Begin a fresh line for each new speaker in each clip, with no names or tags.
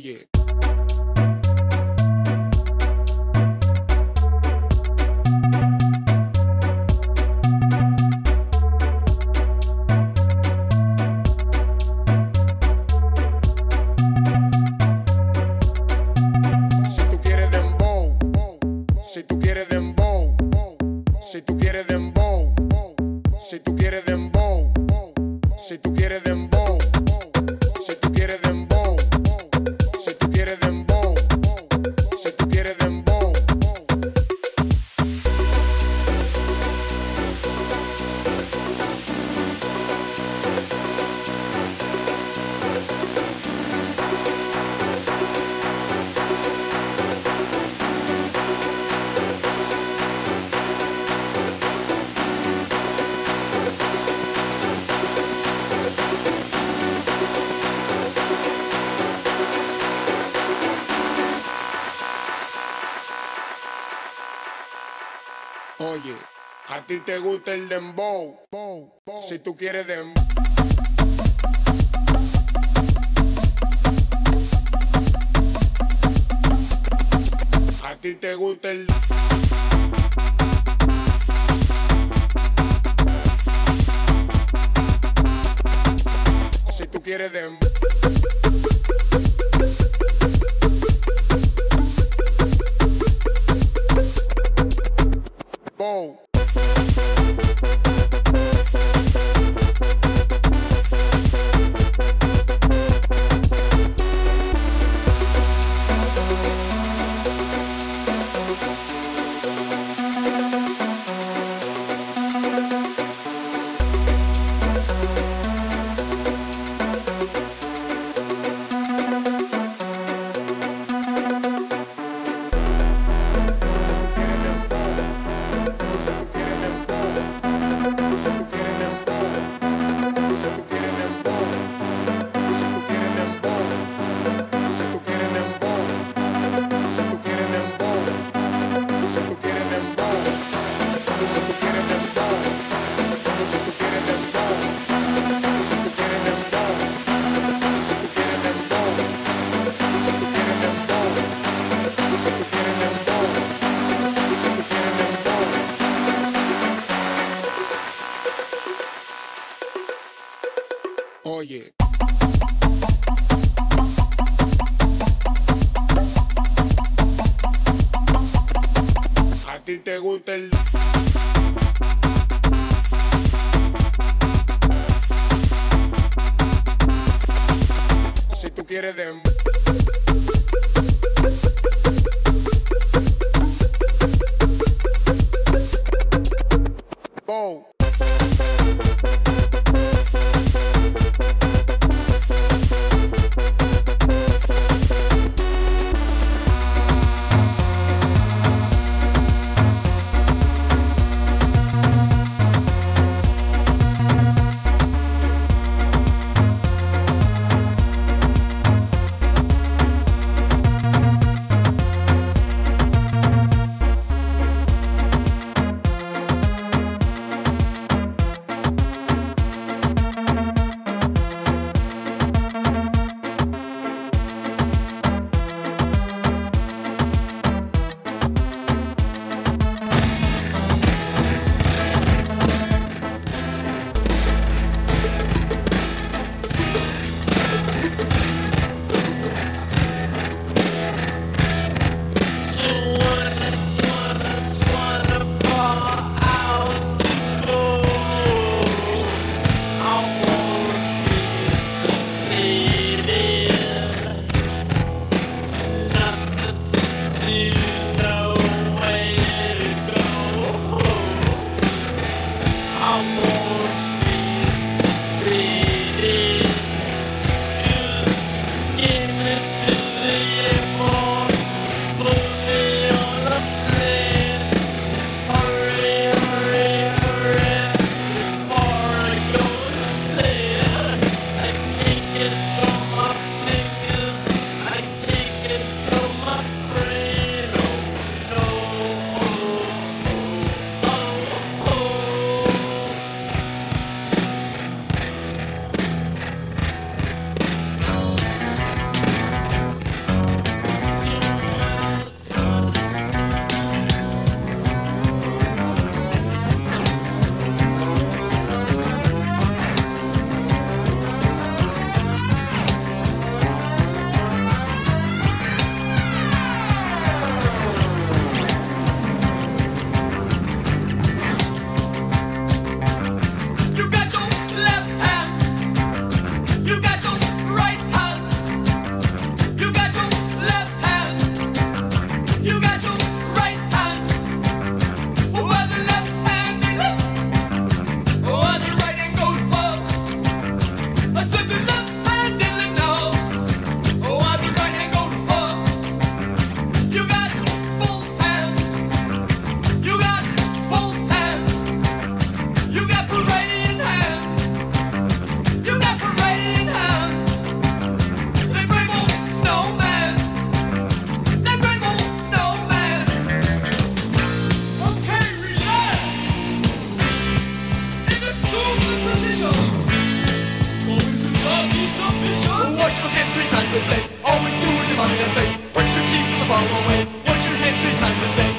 Oye, Si tú quieres dembow. A ti te gusta el. Si tú quieres dembow.
ambition. Going to love me mission. Wash your hands three times a day. Always do what your mommy and say. Put your teeth in the bottle away. Wash your hands three times a day.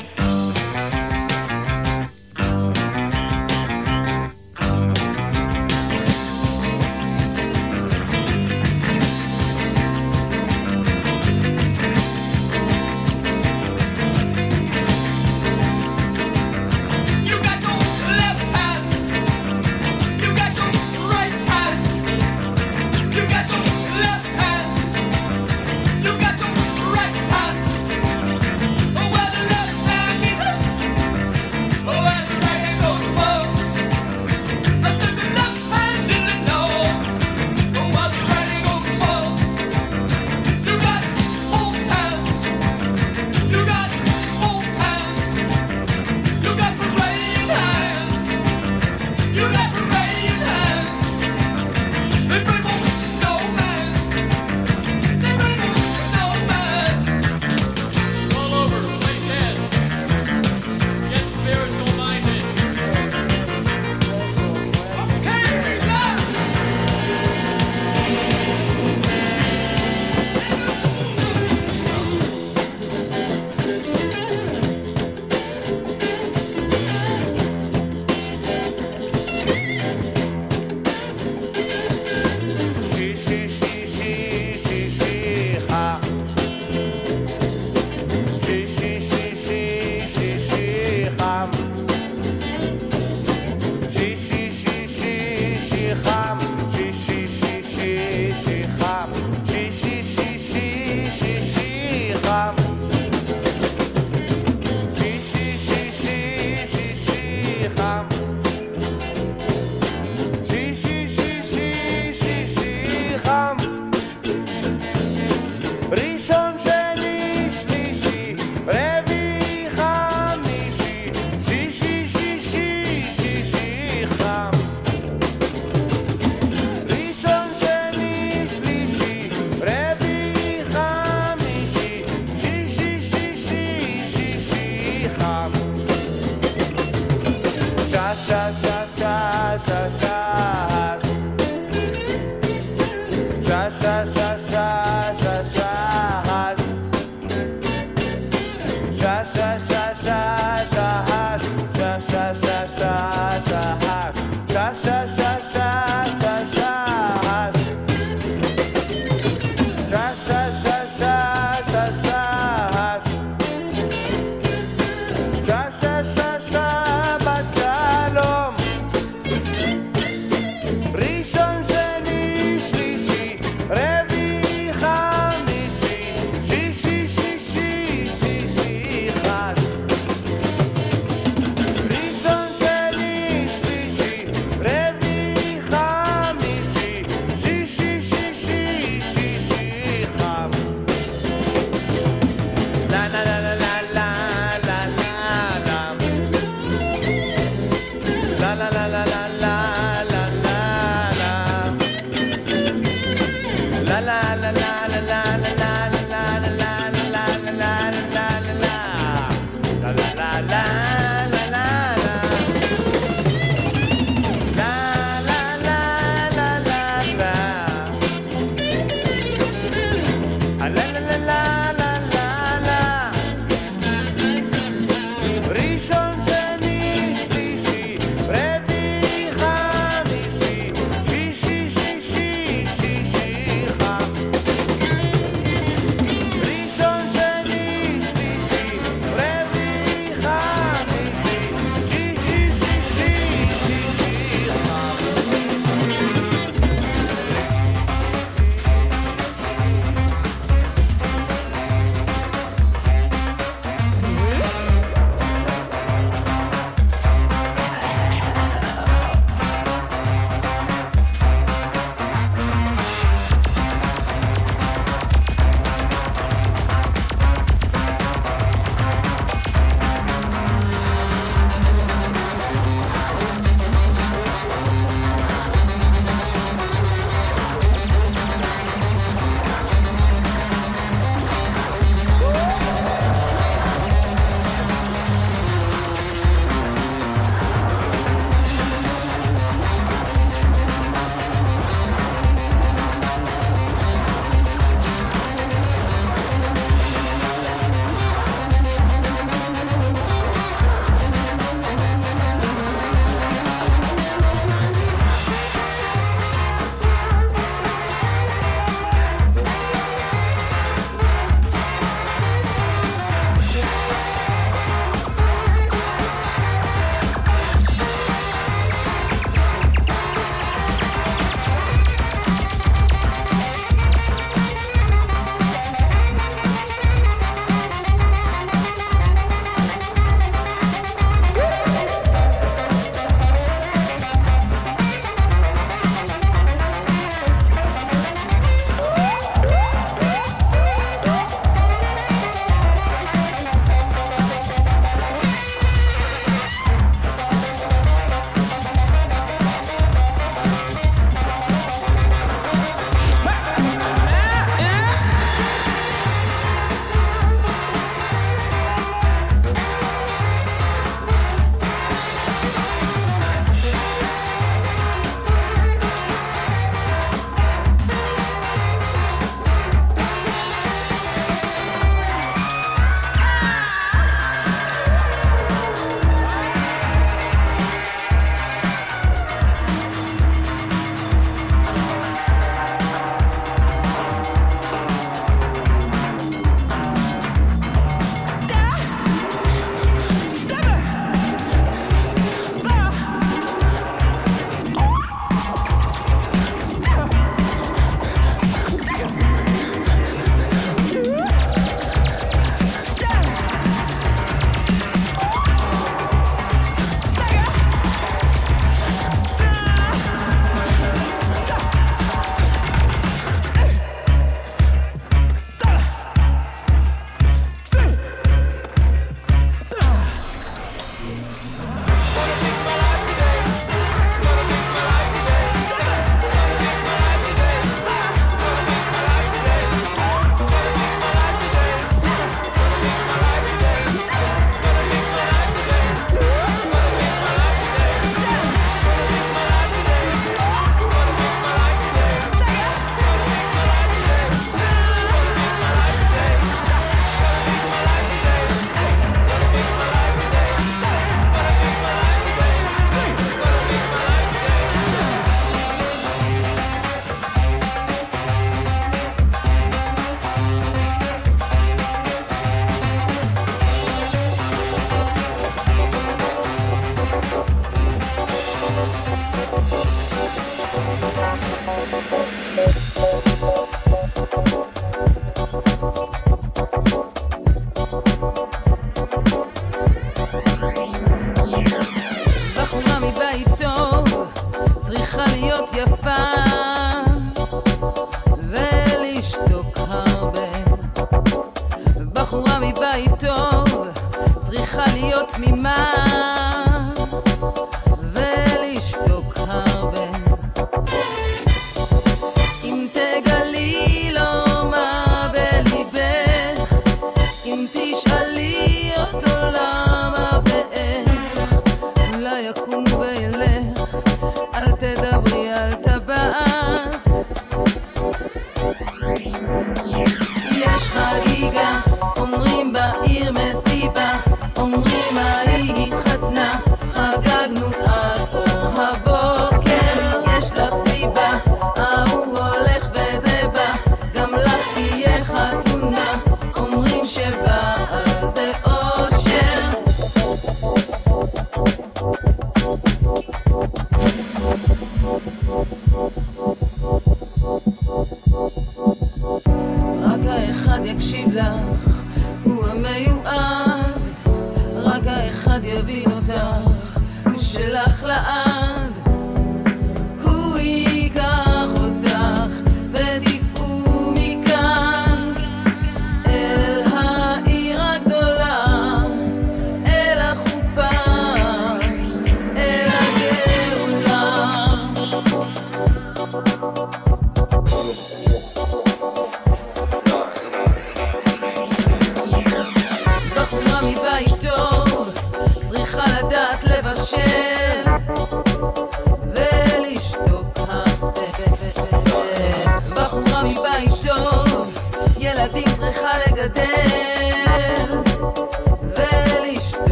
תבין אותך, הוא שלך לעם.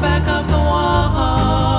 Back off the wall.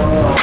Oh.